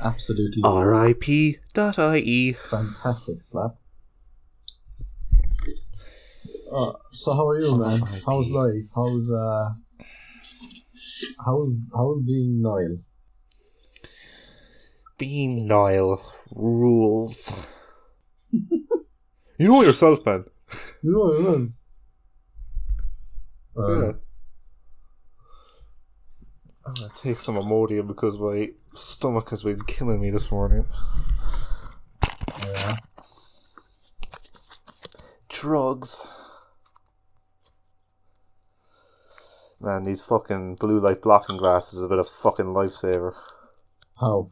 Absolutely R.I.P.ie. fantastic slap. Uh, so how are you, man? R.I.P.. How's life? How's uh? How's how's being Niall? Being Niall rules. you know yourself, man. You know what I mean? Uh, Yeah. I'm gonna take some Imodium because my stomach has been killing me this morning. yeah. Drugs. Man, these fucking blue light blocking glasses have been a fucking lifesaver. How?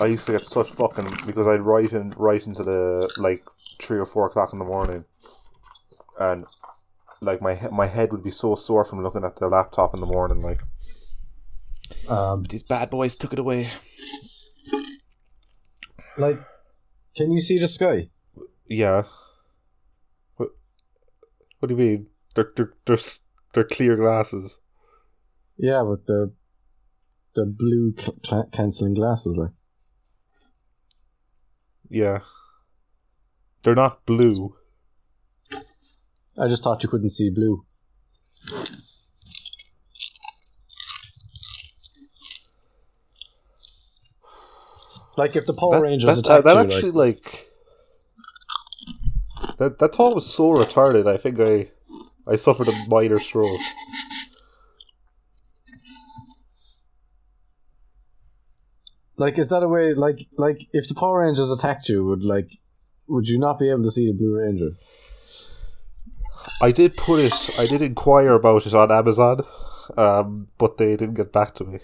I used to get such fucking because I'd write in right into the like three or four o'clock in the morning, and like my my head would be so sore from looking at the laptop in the morning. Like Um, these bad boys took it away. like, can you see the sky? Yeah. What? What do you mean? They're they're they're, they're clear glasses. Yeah, but the the blue cl- cl- cancelling glasses, like. Yeah. They're not blue. I just thought you couldn't see blue. Like if the Power That, Rangers that, that, attacked that you, actually like, like, that that thought was so retarded. I think I I suffered a minor stroke. like is that a way? Like, like if the Power Rangers attacked you, would like, would you not be able to see the Blue Ranger? I did put it. I did inquire about it on Amazon, um, but they didn't get back to me.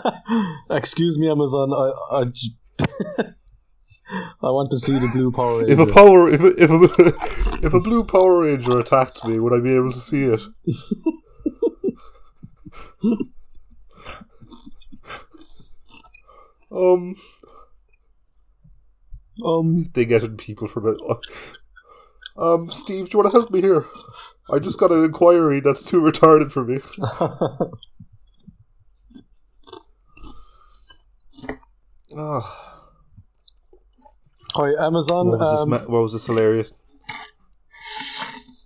Excuse me, Amazon. I, I, I want to see the Blue Power If a power, if a, if a if a blue Power Ranger attacked me, would I be able to see it? um, um, they getting people from it. Um, Steve, do you want to help me here? I just got an inquiry that's too retarded for me. Oh, hi Amazon. what was this? um, Ma- what was this hilarious?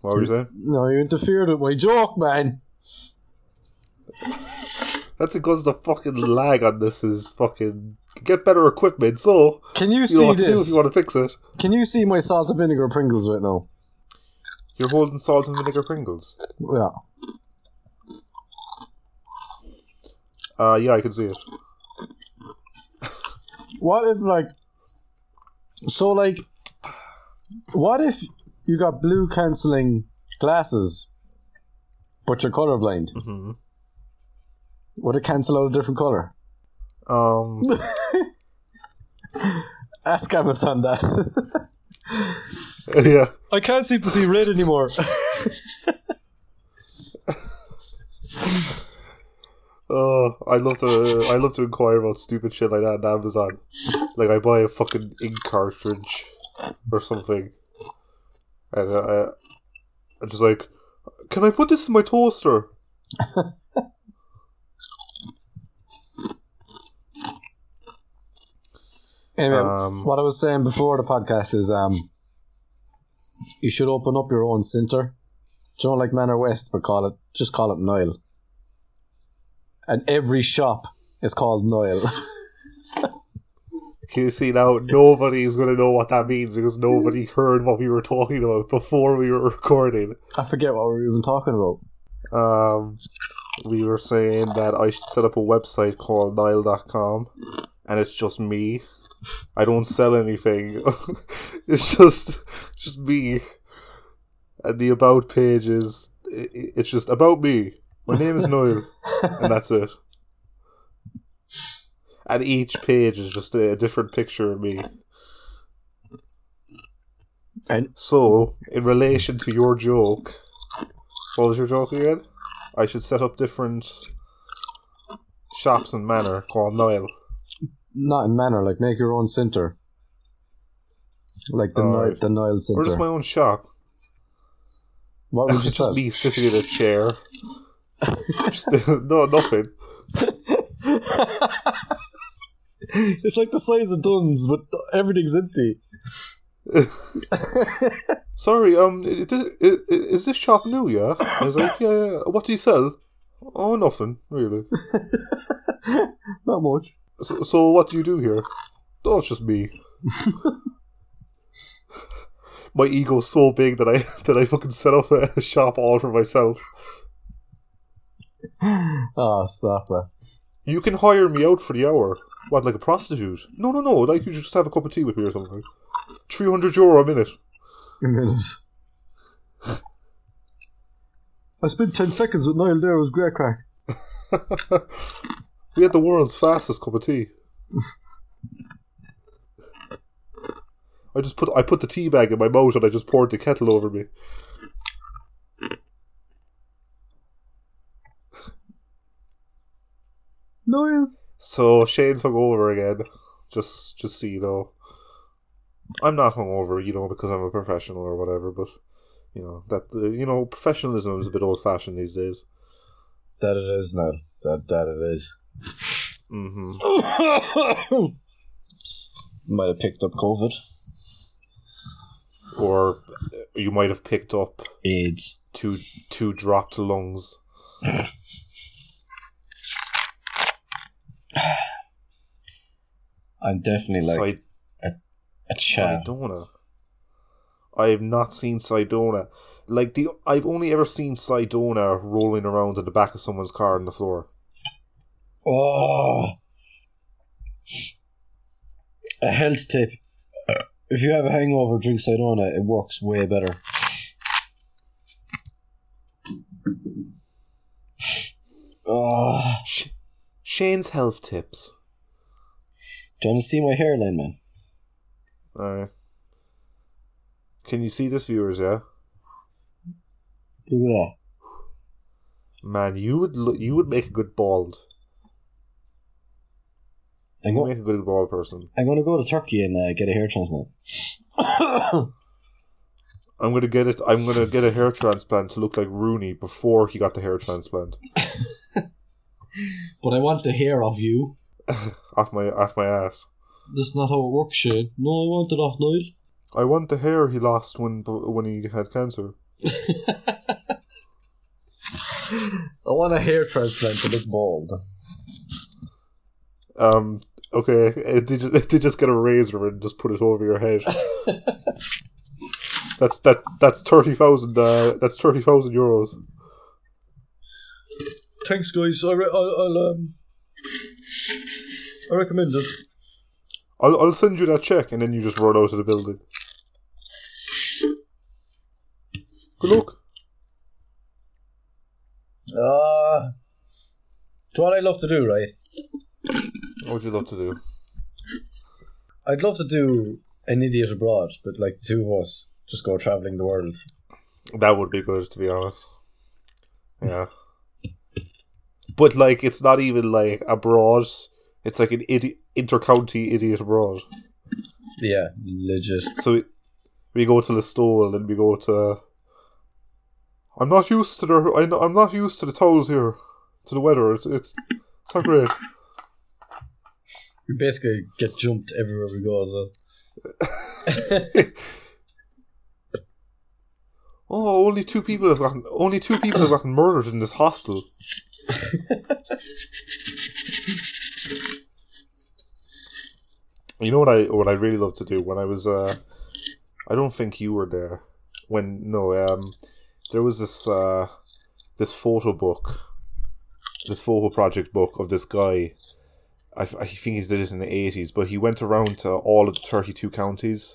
What were you saying? no, you interfered with my joke, man. That's because the fucking lag on this is fucking get better equipment. So Can you you see do if this? you want to fix it. Can you see my salt and vinegar Pringles right now? You're holding salt and vinegar Pringles. Yeah. Uh, yeah, I can see it. What if like so like what if you got blue cancelling glasses but you're colorblind? hmm Would it cancel out a different color? Um, Ask Amazon that. yeah. I can't seem to see red anymore. Oh, I love to. I love to inquire about stupid shit like that on Amazon. Like I buy a fucking ink cartridge or something, and I, I'm just like, can I put this in my toaster? anyway, Um, what I was saying before the podcast is um you should open up your own centre. Do you know like Manor West, but call it just call it Niall. And every shop is called Niall. Can you see now? Nobody's going to know what that means because nobody heard what we were talking about before we were recording. I forget what we were even talking about. Um, we were saying that I should set up a website called Niall.com, and it's just me. I don't sell anything. it's just just me. And the about page is it's just about me. My name is Noel, and that's it. And each page is just a different picture of me. And So, in relation to your joke, what was your joke again? I should set up different shops in Manor called Niall. not in Manor, like make your own centre. Like the Niall, Alright. the Niall Or centre. just my own shop. what would you It's sell? just me sitting in a chair. No, nothing. it's like the size of Dunnes, but everything's empty. Sorry, um, i- i- i- is this shop new? Yeah. I was like, yeah. yeah. What do you sell? Oh, nothing really. Not much. So, so what do you do here? Oh, it's just me. My ego's so big that I that I fucking set up a shop all for myself. Oh, stop it. You can hire me out for the hour. What, like a prostitute? No, no, no. Like you just have a cup of tea with me or something. Three hundred euro a minute. A minute. I spent 10 seconds with Niall there, it was great crack. we had the world's fastest cup of tea. I just put I put the tea bag in my mouth and I just poured the kettle over me. Niall? So Shane's hungover again. Just just so you know. I'm not hungover, you know, because I'm a professional or whatever, but you know, that the, you know, professionalism is a bit old fashioned these days. That it is now. That, that it is. hmm Might have picked up COVID. Or you might have picked up AIDS. two two dropped lungs. I'm definitely like Side, a chat. Cidona. I have not seen Cidona. Like the I've only ever seen Cidona rolling around in the back of someone's car on the floor. Oh. A health tip. If you have a hangover, drink Cidona. It works way better. Oh. Sh- Shane's health tips. Want to see my hairline, man? Alright. Can you see this, viewers? Yeah, Look at that. man, you would lo- you would make a good bald. I'm, You go- make a good bald person. I'm going to go to Turkey and uh, get a hair transplant. I'm gonna get it. I'm gonna get a hair transplant to look like Rooney before he got the hair transplant but I want the hair of you. off my off my ass. That's not how it works, Shane. No, I want it off Niall. I want the hair he lost when when he had cancer. I want a hair transplant to look bald. Um. Okay. uh, Did you, did you just get a razor and just put it over your head? that's that. That's thirty thousand. Uh, that's thirty thousand euros. Thanks, guys. I re- I'll, I'll um, I recommend it. I'll I'll send you that check and then you just run out of the building. Good luck. Uh, do what I love to do, right? What would you love to do? I'd love to do an idiot abroad, but like the two of us just go traveling the world. That would be good, to be honest. Yeah. But like, it's not even like abroad. It's like an idi- inter-county idiot abroad. Yeah, legit. So we, we go to the Listowel and we go to. I'm not used to the. I'm not used to the towels here, to the weather. It's it's it's not great. We basically get jumped everywhere we go. So Oh, only two people have gotten. Only two people have gotten murdered in this hostel. You know what I what I really love to do? When I was uh I don't think you were there. When no um there was this uh this photo book this photo project book of this guy. I, I think he did this in the 80s but he went around to all of the 32 counties.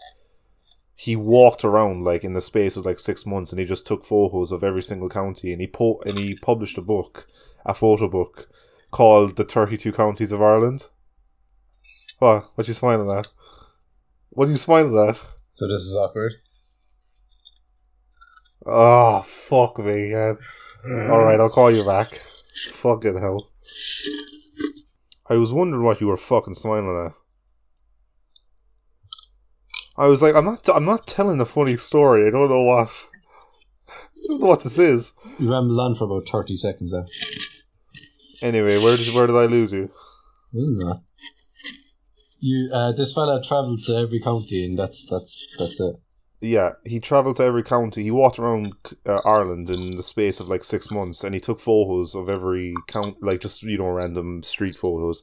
He walked around like in the space of like six months and he just took photos of every single county and he po- and he published a book a photo book called the 32 counties of Ireland what what you smiling at what are you smiling at so this is awkward. oh fuck me man all right I'll call you back fucking hell I was wondering what you were fucking smiling at I was like I'm not I'm not telling a funny story I don't know what I don't know what this is You rambled on for about thirty seconds there. Anyway, where did where did I lose you? That? You, uh, this fella travelled to every county, and that's that's that's it. Yeah, he travelled to every county. He walked around uh, Ireland in the space of like six months, and he took photos of every count, like just you know random street photos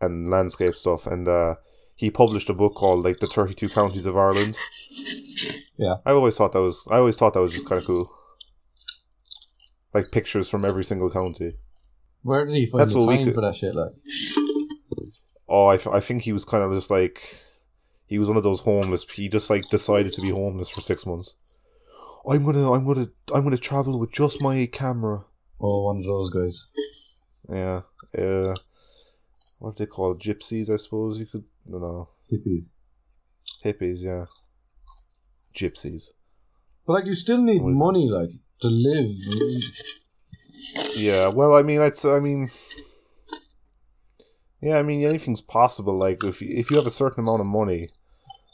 and landscape stuff. And uh, he published a book called like the Thirty Two Counties of Ireland. Yeah. I always thought that was I always thought that was just kind of cool. Like pictures from every single county. Where did he find That's the what we time could- for that shit? Like, Oh, I, I think he was kind of just like he was one of those homeless. He just like decided to be homeless for six months. I'm gonna I'm gonna I'm gonna travel with just my camera. oh, one of those guys. Yeah. Uh, what do they call it? Gypsies, I suppose you could. No, no. Hippies. Hippies, yeah. Gypsies. But like, you still need money, like, to live. Yeah. Well, I mean, it's. I mean. Yeah, I mean, anything's possible. Like, if you, if you have a certain amount of money,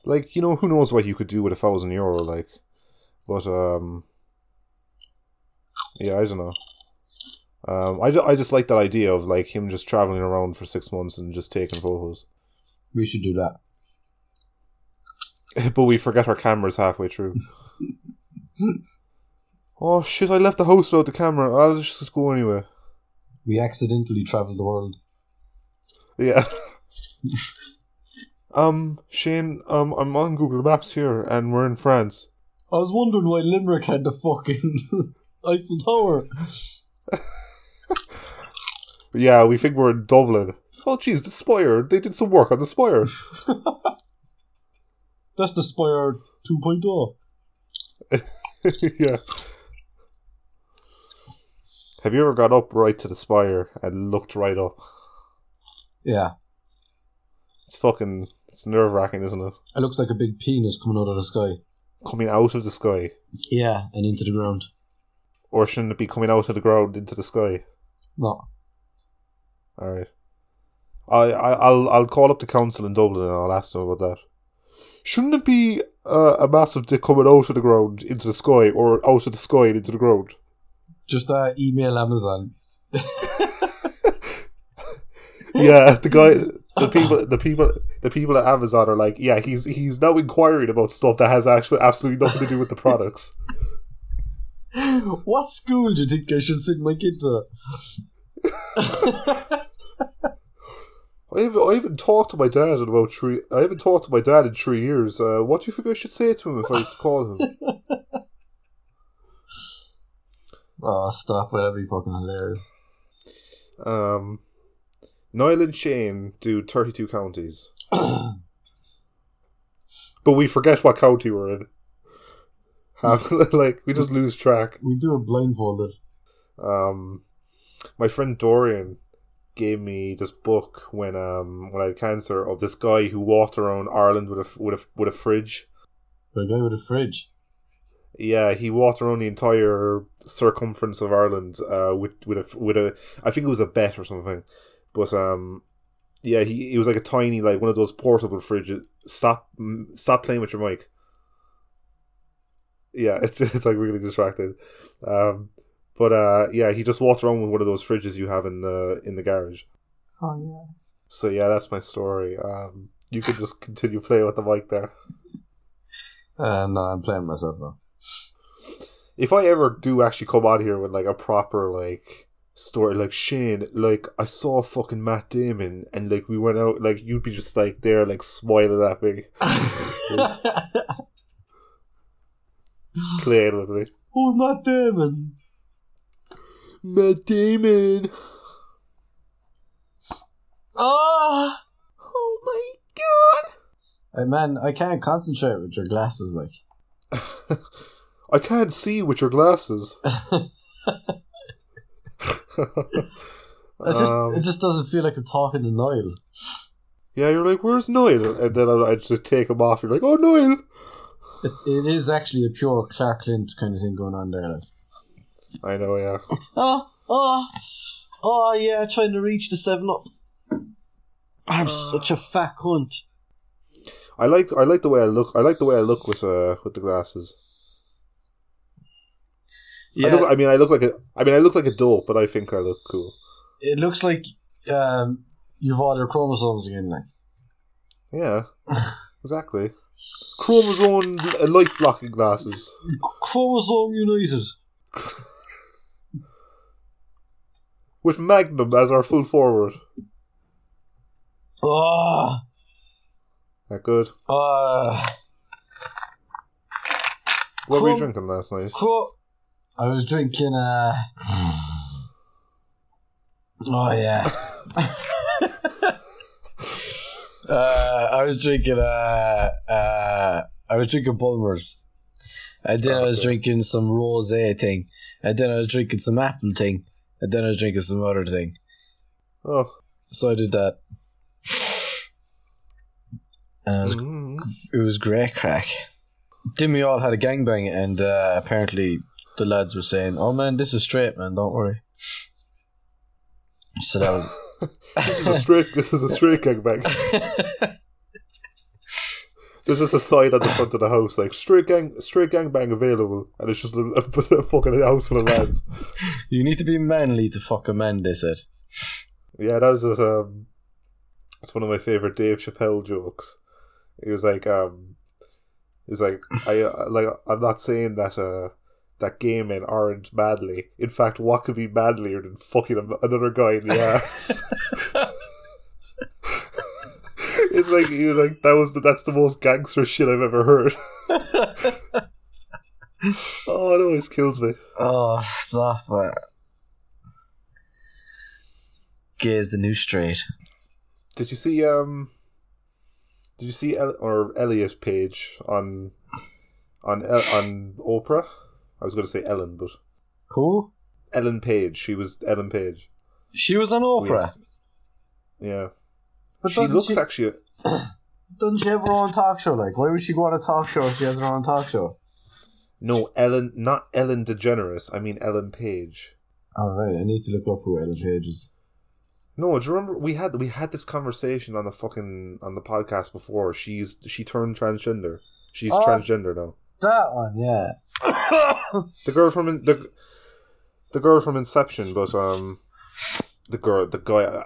like you know, who knows what you could do with a thousand euro? Like, but um. Yeah, I don't know. Um, I, I just like that idea of like him just traveling around for six months and just taking photos. We should do that. but we forget our cameras halfway through. oh shit! I left the house without the camera. I'll just go anyway. We accidentally travel the world. Yeah. um, Shane. Um, I'm on Google Maps here, and we're in France. I was wondering why Limerick had the fucking Eiffel Tower. Yeah, we think we're in Dublin. Oh jeez, the spire. They did some work on the spire. That's the Spire oh. 2.0. yeah. Have you ever got up right to the spire and looked right up? Yeah. It's fucking. It's nerve wracking, isn't it? It looks like a big penis coming out of the sky. Coming out of the sky. Yeah, and into the ground. Or shouldn't it be coming out of the ground into the sky? No. All right. I, I I'll I'll call up the council in Dublin and I'll ask them about that. Shouldn't it be uh, a massive dick coming out of the ground into the sky, or out of the sky and into the ground? Just uh, email Amazon. Yeah, the guy, the people, the people, the people at Amazon are like, yeah, he's he's now inquiring about stuff that has actually absolutely nothing to do with the products. what school do you think I should send my kid to? I haven't, I haven't talked to my dad in about three. I haven't talked to my dad in three years. Uh, what do you think I should say to him if I was to call him? Oh, stop. That'd be fucking hilarious. Um, Niall and Shane do 32 counties. but we forget what county we're in. Have, like, we just lose track. We do it blindfolded. Um, my friend Dorian gave me this book when um when I had cancer of this guy who walked around Ireland with a with a with a fridge. A guy with a fridge. Yeah, he walked around the entire circumference of Ireland uh, with with a with a I think it was a bet or something, but um, yeah, he he was like a tiny like one of those portable fridges. Stop stop playing with your mic. Yeah, it's it's like really distracted. Um, but uh, yeah, he just walked around with one of those fridges you have in the in the garage. Oh, yeah. So yeah, that's my story. Um, you could just continue playing with the mic there. Uh, no, I'm playing myself now. if I ever do actually come out here with like a proper like story, like Shane, like I saw fucking Matt Damon, and like we went out, like you'd be just like there, like smiling at me, playing with me. Who's Matt Damon? Matt Damon. Ah! Oh my god. Hey, man, I can't concentrate with your glasses, like. I can't see with your glasses. It just, Um, it just doesn't feel like a talking to Niall. yeah, you're like, where's Niall? And then I, I just take him off. You're like, oh, Niall. It, it is actually a pure Clark Kent kind of thing going on there. Like. I know, yeah. Oh, oh, oh, yeah, trying to reach the 7 up. I'm such a fat cunt. I like I like the way I look. I like the way I look with uh with the glasses. Yeah, I, look, I mean, I look like a. I mean, I look like a dope, but I think I look cool. it looks like um, you've all your chromosomes again, like. Yeah, exactly. Chromosome light blocking glasses. Chromosome United. With Magnum as our full forward. Ah, That good. ah. What were you drinking last night? Cro- I was drinking. Uh... Oh yeah. uh, I was drinking. Uh, uh, I was drinking Bulmers, and then I was drinking some rosé thing, and then I was drinking some apple thing, and then I was drinking some other thing. Oh. So I did that. And it was Mm. it was great crack. Then we all had a gangbang, and uh, apparently the lads were saying, "Oh man, this is straight, man. Don't worry." So that was. This is a straight. This is a straight gangbang. There's just a sign at the front of the house like straight gang, straight gangbang available, and it's just a, a, a fucking house full of lads. you need to be manly to fuck a man. They said. Yeah, that was a, um, it's one of my favorite Dave Chappelle jokes. He was like, um, he's like, I uh, like, I'm not saying that uh, that gay men aren't manly. In fact, what could be manlier than fucking another guy in the ass? it's like he was like, that was the, that's the most gangster shit I've ever heard. oh, it always kills me. Oh, stop it. Gay is the new straight. Did you see um? Did you see El- or Elliot Page on on El- on Oprah? I was going to say Ellen, but Who? Ellen Page. She was Ellen Page. She was on Oprah. Yeah, But she doesn't looks she, actually. doesn't she have her own talk show? Like, why would she go on a talk show if she has her own talk show? No, Ellen, not Ellen DeGeneres. I mean Ellen Page. All right, I need to look up who Ellen Page is. No, do you remember we had we had this conversation on the fucking on the podcast before? She's she turned transgender. She's Oh. transgender now. That one, yeah. The girl from in, the the girl from Inception, but um, the girl, the guy. I,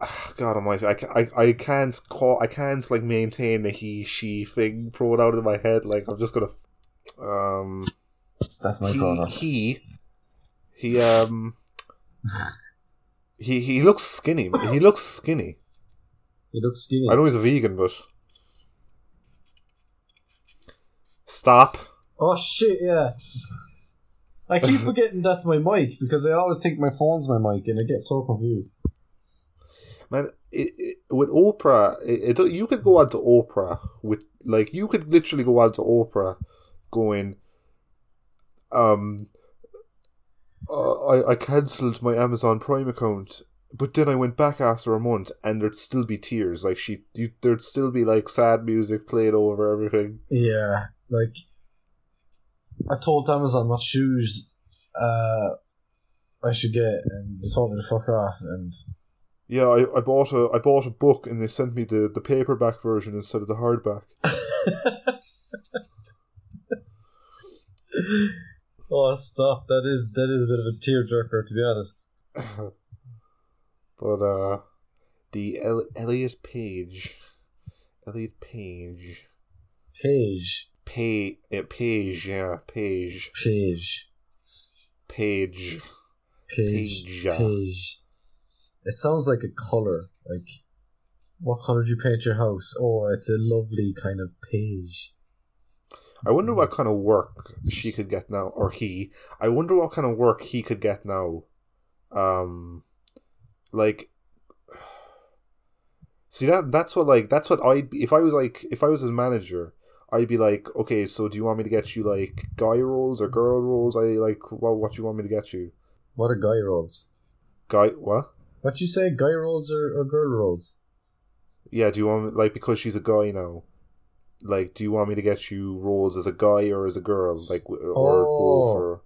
I, God Almighty, I, I, I can't call, I can't like maintain a he she thing. Throw it out of my head. Like I'm just gonna. Um, That's my he, corner. he, he, um, he, he looks skinny. He looks skinny. He looks skinny. I know he's a vegan, but stop. Oh shit, yeah. I keep forgetting that's my mic because I always think my phone's my mic and I get so confused. Man, it, it, with Oprah, it, it, you could go on to Oprah with like you could literally go on to Oprah, going, um, uh, I I cancelled my Amazon Prime account, but then I went back after a month, and there'd still be tears. Like she, you, there'd still be like sad music played over everything. Yeah, like I told Amazon what shoes uh I should get and they told me to fuck off and Yeah, I, I bought a I bought a book, and they sent me the the paperback version instead of the hardback. Oh stop. That is that is a bit of a tearjerker to be honest. But uh, the El- Elliot Page, Elliot Page, Page. Page, uh, Page, yeah, Page, Page. Page. Page. Page. It sounds like a colour. Like what colour did you paint your house? Oh, it's a lovely kind of page. I wonder what kind of work she could get now, or he. I wonder what kind of work he could get now. Um, like, see that that's what like that's what I'd be if I was like if I was his manager. I'd be like, okay, so do you want me to get you like guy roles or girl roles? I like what what do you want me to get you? What are guy roles? Guy what? What you say, guy roles or, or girl roles? Yeah, do you want me, like because she's a guy now? Like, do you want me to get you roles as a guy or as a girl, like or Oh. both, or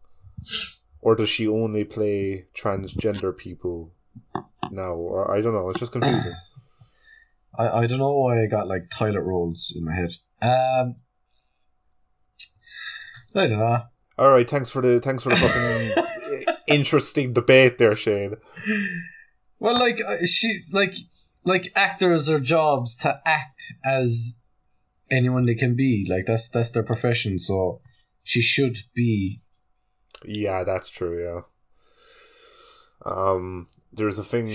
or does she only play transgender people now? Or I don't know. It's just confusing. I, I don't know why I got like toilet rolls in my head. Um, I don't know. All right, thanks for the thanks for the fucking interesting debate there, Shane. Well, like uh, she, like like actors are jobs to act as anyone they can be. Like that's that's their profession. So she should be. Yeah, that's true. Yeah. Um, there's a thing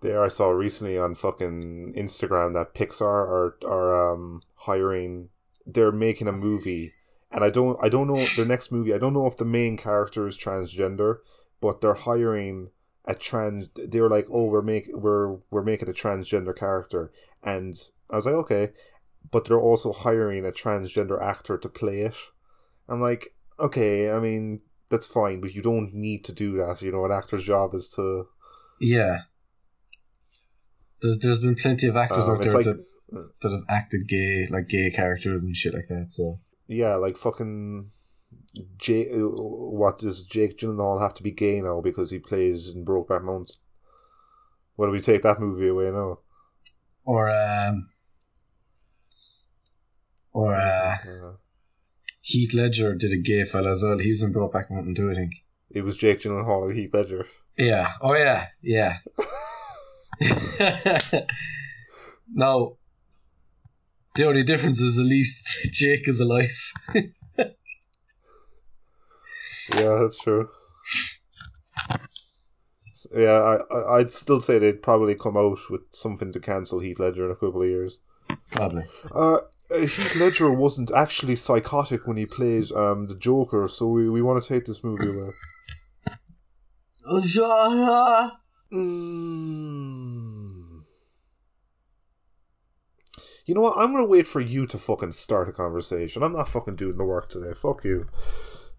there I saw recently on fucking Instagram that Pixar are are um hiring. They're making a movie, and I don't I don't know their next movie. I don't know if the main character is transgender, but they're hiring a trans. They were like, oh, we're make we're we're making a transgender character, and I was like, okay, but they're also hiring a transgender actor to play it. I'm like, okay, I mean that's fine, but you don't need to do that. You know, an actor's job is to Yeah. There's there's been plenty of actors Um, out there like- that, that have acted gay, like gay characters and shit like that. So yeah, like fucking. Jake, what does Jake Gyllenhaal have to be gay now because he plays in Brokeback Mountain? What do we take that movie away now? or um or uh, Uh, Heath Ledger did a gay fella as well. He was in Brokeback Mountain too, I think. it was Jake Gyllenhaal and Heath Ledger. Yeah. Oh yeah. Yeah. now, the only difference is at least Jake is alive. Yeah, that's true. Yeah, I, I I'd still say they'd probably come out with something to cancel Heath Ledger in a couple of years. Probably. Uh, Heath Ledger wasn't actually psychotic when he played um the Joker, so we, we want to take this movie away. Mm. You know what? I'm gonna wait for you to fucking start a conversation. I'm not fucking doing the work today. Fuck you.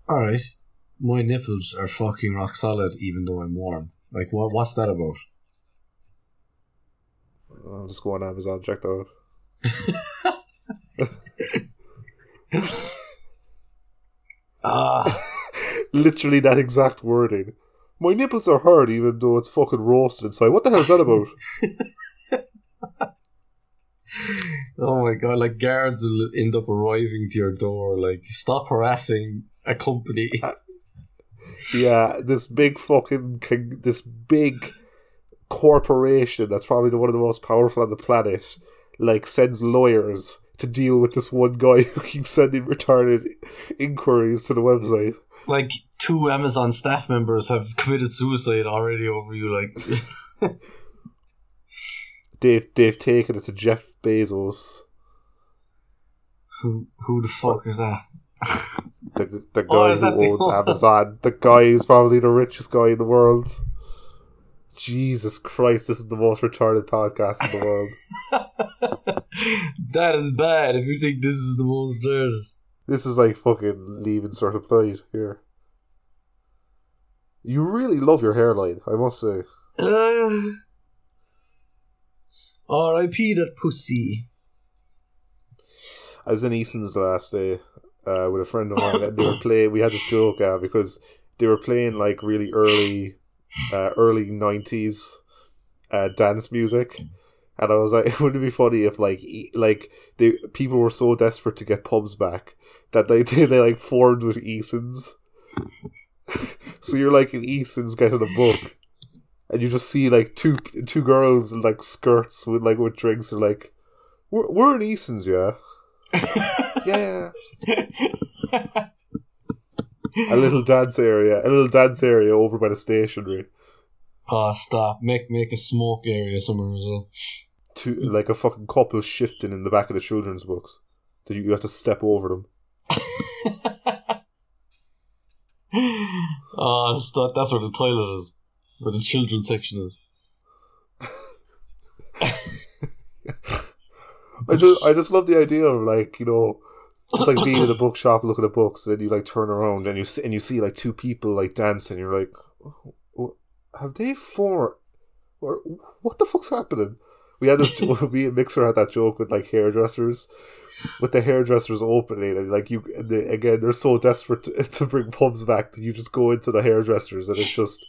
All right. My nipples are fucking rock solid, even though I'm warm. Like, what? What's that about? I'll just go on Amazon, check that out. Ah, Literally that exact wording. My nipples are hard even though it's fucking roasted inside. What the hell is that about? oh my god! Like guards will end up arriving to your door. Like, stop harassing a company. Uh, yeah, this big fucking con- this big corporation that's probably one of the most powerful on the planet, like sends lawyers to deal with this one guy who keeps sending retarded inquiries to the website. Like two Amazon staff members have committed suicide already over you. Like, They've they've taken it to Jeff Bezos, who who the fuck is that? the the oh, guy Oh, who owns Amazon, the guy who's probably the richest guy in the world. Jesus Christ, this is the most retarded podcast in the world. that is bad. If you think this is the most dirty. This is like fucking leaving sort of plate here. You really love your hairline, I must say. Uh, R.I.P. that pussy. I was in Eason's the last day uh, with a friend of mine, and they were playing. We had this joke uh, because they were playing like really early, uh, early nineties uh, dance music, and I was like, wouldn't it be funny if like e- like they people were so desperate to get pubs back that they they, they like formed with Easons. so you're like in Eason's getting a book. And you just see like two two girls in like skirts with like with drinks and like we're we're in Eason's, yeah. Yeah. a little dance area, a little dance area over by the stationery. Oh, stop. Make make a smoke area somewhere as well. To like a fucking couple shifting in the back of the children's books. That you, you have to step over them. Ah, oh, stop. That's where the toilet is. Where the children's section is. I just I just love the idea of like you know, it's like being in a bookshop looking at books, and then you like turn around and you see, and you see like two people like dancing. You're like, "Oh, have they four? Or what the fuck's happening? We had this. me and Mixer had that joke with like hairdressers, with the hairdressers opening, and like you and they, again they're so desperate to, to bring pubs back that you just go into the hairdressers and it's just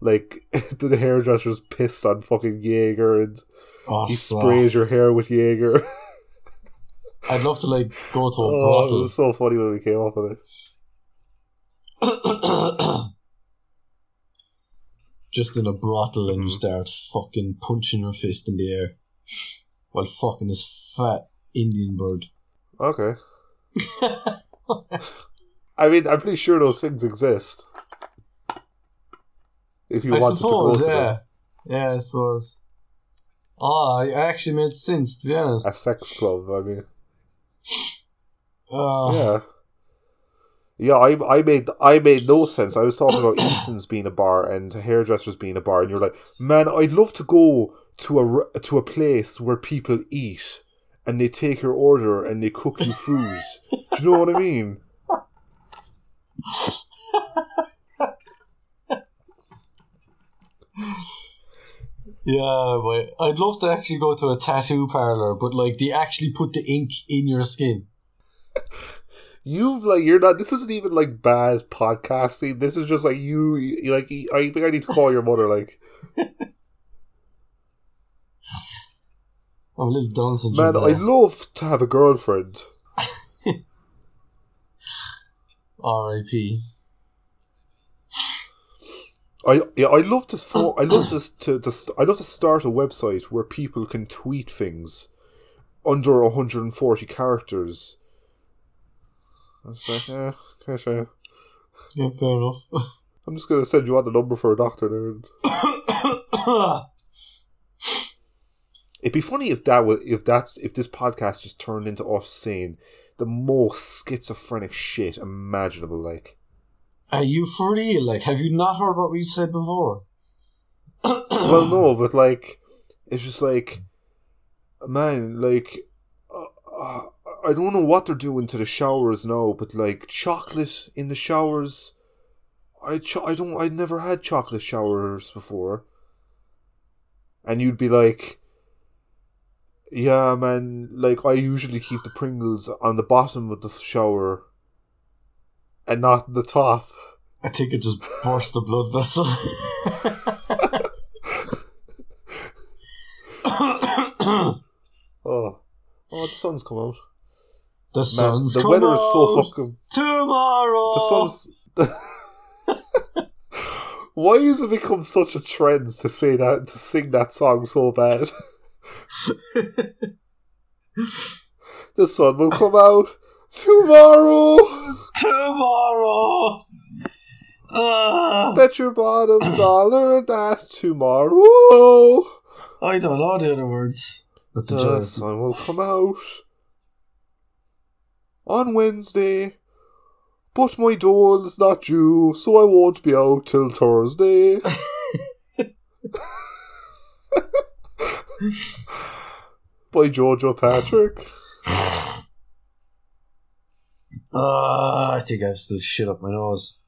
like the hairdressers pissed on fucking Jaeger and Oh, he sprays your hair with Jaeger. I'd love to like go to a Oh, it was so funny when we came up with it. just in a brothel and you start fucking punching your fist in the air while fucking this fat Indian bird. Okay. I mean, I'm pretty sure those things exist. If you I wanted suppose, to go to yeah. them. Yeah, I suppose. Oh, I I actually made sense, to be honest. a sex club. I mean, Uh, yeah, yeah. I I made I made no sense. I was talking about Eason's being a bar and hairdressers being a bar, and you're like, man, I'd love to go to a to a place where people eat and they take your order and they cook you food. Do you know what I mean? Yeah, but I'd love to actually go to a tattoo parlor, but like they actually put the ink in your skin. You've like you're not. This isn't even like bad podcasting. This is just like you. you like I think I need to call your mother. Like, I'm a oh, little Down syndrome. man. I'd love to have a girlfriend. R.I.P. I yeah, I love to. fo- I love to, to to I love to start a website where people can tweet things under 140 characters. I was like, yeah, okay, sure. Yeah, fair enough. I'm just gonna send you out the number for a doctor there. It'd be funny if that was if that's if this podcast just turned into us saying the most schizophrenic shit imaginable. Like, Are you for real? Like, have you not heard what we've said before? well, no, but like, it's just like, man, like, uh, uh, I don't know what they're doing to the showers now, but like chocolate in the showers. I cho- I don't I'd never had chocolate showers before. And you'd be like, yeah, man. Like I usually keep the Pringles on the bottom of the shower, and not the top. I think it just burst the blood vessel. Oh, oh, the sun's come out. The Man, sun's the weather is so fucking. tomorrow. The sun's. Why has it become such a trend to say that to sing that song so bad? the sun will come out tomorrow. tomorrow. Ah, Bet your bottom dollar that tomorrow I don't know the other words. But the the sun will come out on Wednesday. But my dole's not due, so I won't be out till Thursday. By Jojo Patrick. Ah, I think I have still shit up my nose.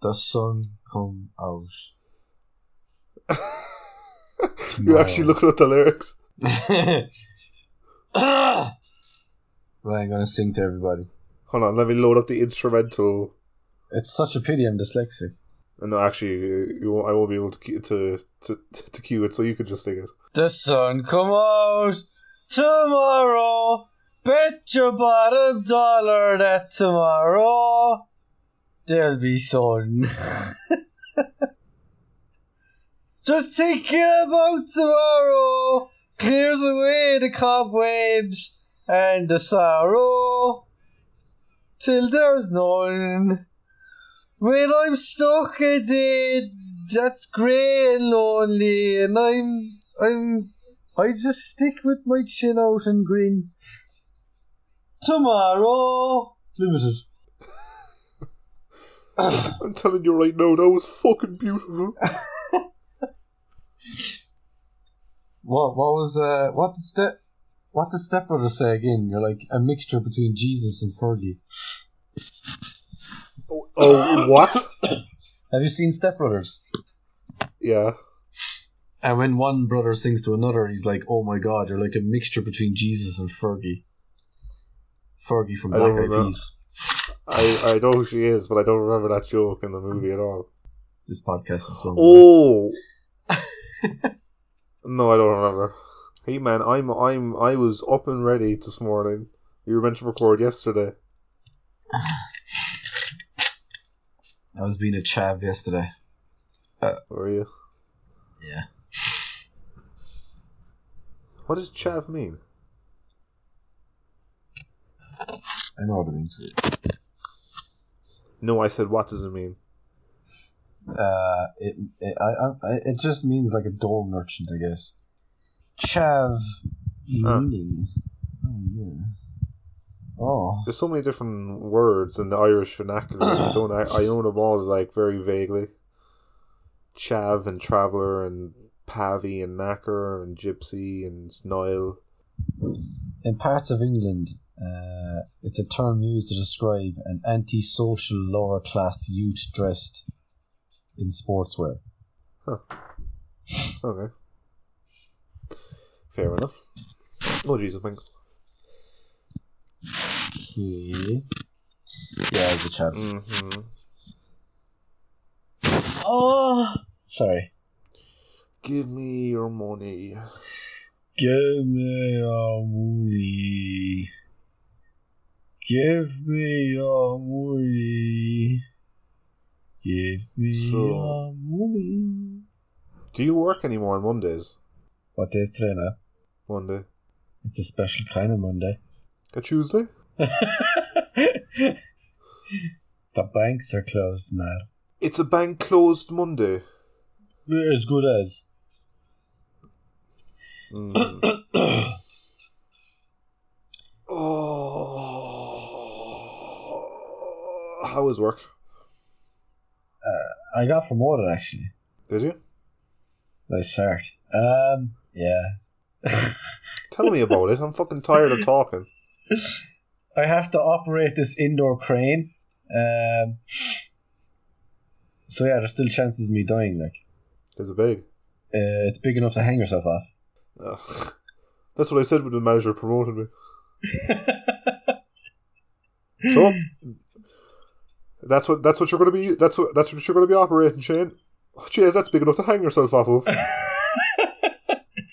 The sun come out. You're actually looking at the lyrics. I'm gonna sing to everybody. Hold on, let me load up the instrumental. It's such a pity I'm dyslexic. And no, actually, you won't, I won't be able to, cue- to to to cue it, so you can just sing it. The sun come out tomorrow. Bet your bottom dollar that tomorrow there'll be sun. Just thinking about tomorrow clears away the cobwebs and the sorrow till there's none. When I'm stuck a day that's grey and lonely, and I'm I'm I just stick with my chin out and grin. Tomorrow limited. I'm telling you right now, that was fucking beautiful. What what was uh what did step what does Step Brothers say again? You're like a mixture between Jesus and Fergie. Oh, oh what? Have you seen Stepbrothers? Yeah. And when one brother sings to another, he's like, "Oh my God, you're like a mixture between Jesus and Fergie." Fergie from Black don't Eyed. Peas. I, I know who she is, but I don't remember that joke in the movie at all. This podcast is going. Oh. no, I don't remember. Hey man, I'm I'm I was up and ready this morning. You were meant to record yesterday. I was being a chav yesterday. Were you? Yeah. What does chav mean? I know what it means. No, I said what does it mean? Uh, it it, I, I, it just means like a dole merchant, I guess. Chav Huh. meaning. Oh yeah. Oh. There's so many different words in the Irish vernacular. I don't. I, I own them all like very vaguely. Chav and traveller and pavy and knacker and gypsy and snile. In parts of England, uh, it's a term used to describe an anti-social lower class youth dressed in sportswear. Okay. Fair enough. Oh Jesus, thank Okay. Yeah, it's a chav. Mm-hmm. Oh, sorry. Give me your money. Give me your money. Give me your money. Give me So- your money. Do you work anymore on Mondays? What day is today now? Monday. It's a special kind of Monday. A Tuesday? the banks are closed now. It's a bank closed Monday. As good as. Mm. oh. How was work? I got promoted actually. Did you? Nice start. Um, yeah. Tell me about it. I'm fucking tired of talking. I have to operate this indoor crane. Um, so yeah, there's still chances of me dying. Like, Is it big? uh, it's big enough to hang yourself off. That's what I said when the manager promoted me. So that's what that's what you're gonna be. That's what that's what you're gonna be operating, Shane. Oh, that's big enough to hang yourself off of.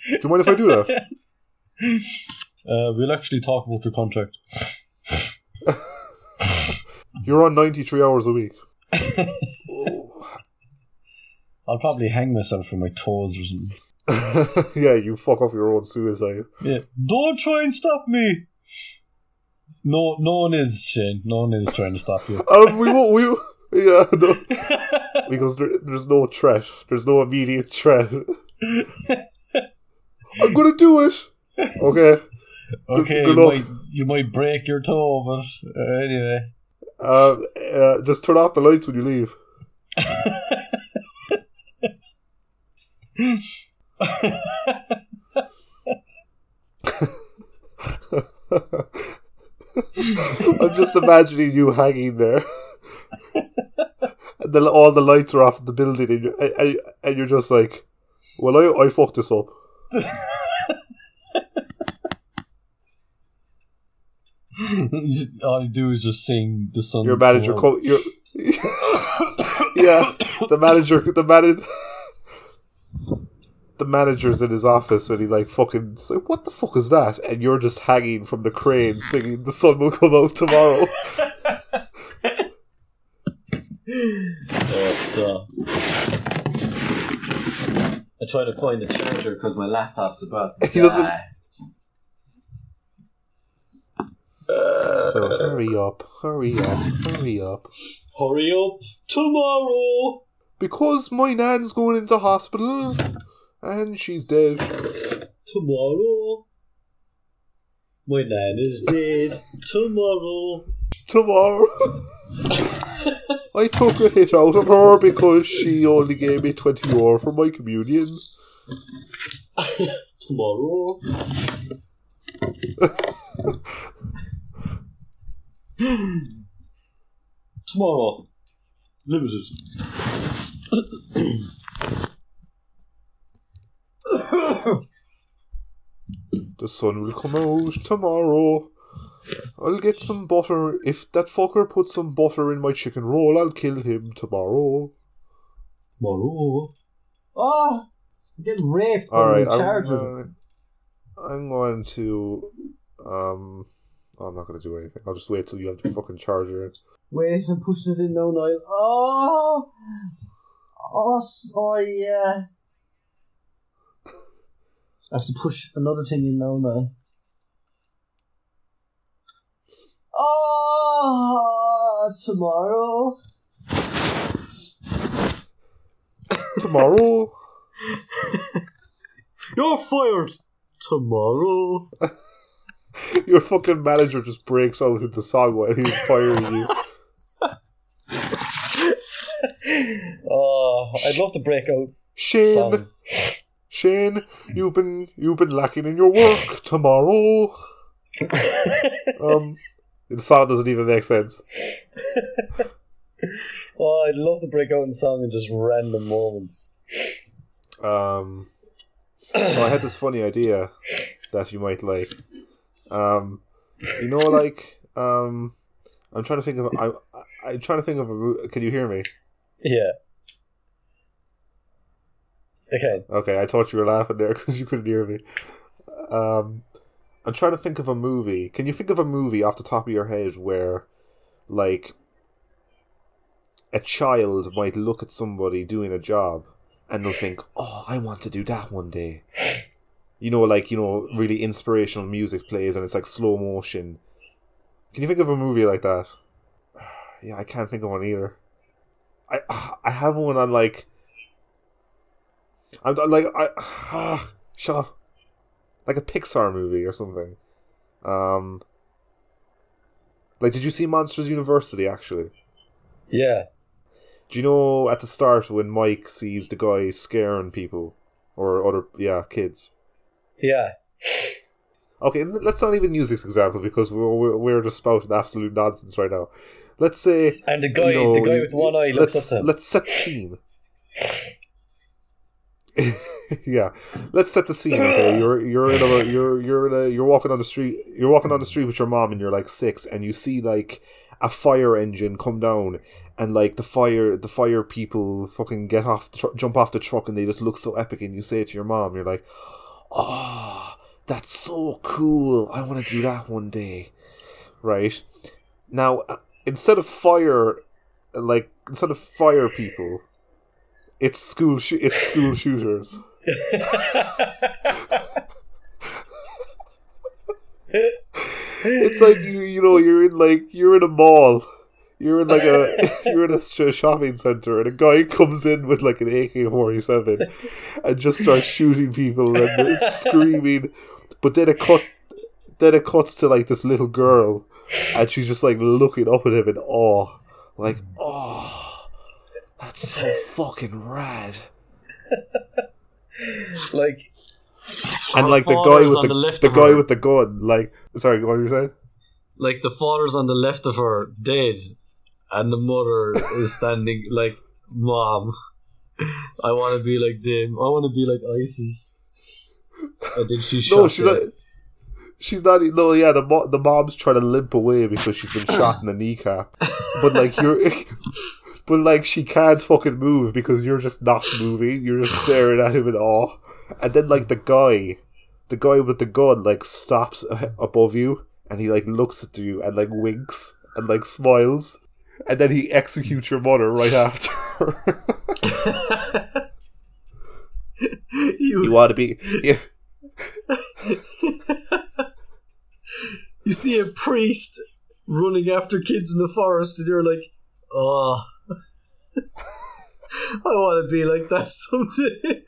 do you mind if I do that? Uh, we'll actually talk about your contract. You're on 93 hours a week. I'll probably hang myself from my toes or something. yeah, you fuck off your own suicide. Yeah. Don't try and stop me. No, no one is Shane. No one is trying to stop you. Um, we won't. We yeah, no, because there, there's no threat. There's no immediate threat. I'm gonna do it. Okay. Okay, good you luck. might you might break your toe, but uh, anyway. Uh, uh, just turn off the lights when you leave. I'm just imagining you hanging there. and then all the lights are off in the building, and you're, and, and you're just like, well, I, I fucked this up. All you do is just sing the sun. Your manager, come co- your yeah, the manager, the manager, the manager's in his office, and he like fucking he's like, what the fuck is that? And you're just hanging from the crane, singing, "The sun will come out tomorrow." Oh, I try to find a charger because my laptop's about to He doesn't- die. Oh, hurry up, hurry up, hurry up. Hurry up tomorrow. Because my nan's going into hospital, and she's dead. Tomorrow. My nan is dead. Tomorrow. Tomorrow. I took a hit out of her because she only gave me 20 euro for my communion. Tomorrow. Tomorrow. Limited. The sun will come out tomorrow. I'll get some butter. If that fucker puts some butter in my chicken roll, I'll kill him tomorrow. Tomorrow. Oh! I'm getting raped Alright, I'm, uh, I'm going to. Um. I'm not going to do anything. I'll just wait till you have the fucking charger in. Wait, I'm pushing it in now, Niall. Oh! Oh, oh yeah. I have to push another thing in now, man. Oh, tomorrow. Tomorrow. You're fired tomorrow. Your fucking manager just breaks out into song while he's firing you. Oh, I'd love to break out Shane, song. Shane, you've been you've been lacking in your work tomorrow. Um, the song doesn't even make sense. Oh, I'd love to break out in song in just random moments. Um, oh, I had this funny idea that you might like. Um, you know, like um, I'm trying to think of I I'm trying to think of a. Can you hear me? Yeah. Okay. Okay, I thought you were laughing there because you couldn't hear me. Um, I'm trying to think of a movie. Can you think of a movie off the top of your head where, like, a child might look at somebody doing a job and they'll think, "Oh, I want to do that one day." You know, like you know, really inspirational music plays and it's like slow motion. Can you think of a movie like that? Yeah, I can't think of one either. I I have one on like I'm like I ah, shut up. Like a Pixar movie or something. Um like did you see Monsters University actually? Yeah. Do you know at the start when Mike sees the guy scaring people or other yeah, kids? Yeah. Okay, let's not even use this example because we're we're, we're just spouting absolute nonsense right now. Let's say And the guy, you know, the guy with one eye looks let's, up to him. Let's set the scene. yeah, let's set the scene. Okay, you're you're in a you're you're in a you're walking on the street. You're walking on the street with your mom, and you're like six, and you see like a fire engine come down, and like the fire the fire people fucking get off tr- jump off the truck, and they just look so epic, and you say to your mom, you're like, oh, that's so cool. I want to do that one day, right? Now, uh, instead of fire, like instead of fire people, it's school sh- it's school shooters. It's like you you know you're in like you're in a mall. You're in like a you're in a shopping center, and a guy comes in with like an AK forty seven, and just starts shooting people and it's screaming. But then it cut, then it cuts to like this little girl, and she's just like looking up at him in awe, like oh, that's so fucking rad. Like, And like the guy with the, the left the guy her. with the gun, like sorry, what were you saying? like the father's on the left of her, dead, and the mother is standing like, "Mom, I want to be like them. I want to be like ISIS." And then she shot. No, she's dead. not. She's not. e, No, yeah, the mo- the mom's trying to limp away because she's been shot in the kneecap. But like you're, but like she can't fucking move because you're just not moving. You're just staring at him in awe. And then like the guy, the guy with the gun, like stops above you and he like looks at you and like winks and like smiles. And then he executes your mother right after. you, you want to be? Yeah. you see a priest running after kids in the forest, and you're like, "Oh, I want to be like that someday."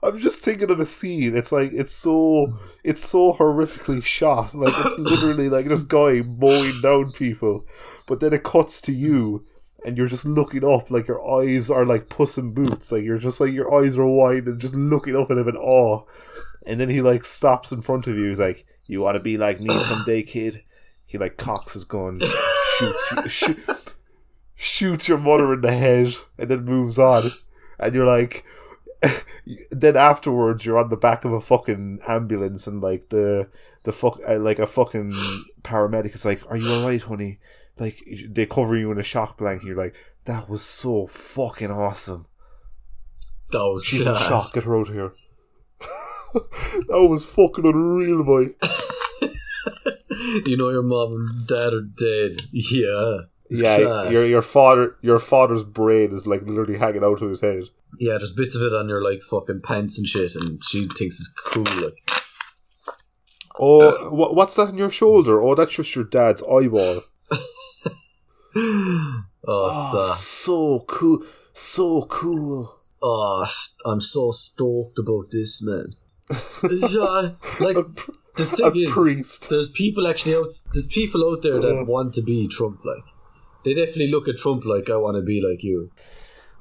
I'm just thinking of the scene. It's like it's so it's so horrifically shot. Like it's literally like this guy mowing down people, but then it cuts to you, and you're just looking up. Like your eyes are like puss in boots. Like you're just like your eyes are wide and just looking up at him in awe. And then he like stops in front of you. He's like, "You want to be like me someday, kid?" He like cocks his gun, shoots you, shoot, shoots your mother in the head, and then moves on. And you're like, then afterwards you're on the back of a fucking ambulance and like the the fuck uh, like a fucking paramedic is like are you alright honey like they cover you in a shock blanket And you're like that was so fucking awesome was she's in shock get her out of here that was fucking unreal boy you know your mom and dad are dead. Yeah. Yeah, class. your your father your father's brain is like literally hanging out of his head. Yeah, there's bits of it on your like fucking pants and shit, and she thinks it's cool. Like, Oh, wha- what's that on your shoulder? Oh, that's just your dad's eyeball. oh, Oh, so cool, so cool. Oh, st- I'm so stoked about this, man. Yeah, like A, pr- the thing is, priest. there's people actually out. There's people out there that Uh. want to be Trump. Like, they definitely look at Trump like I want to be like you.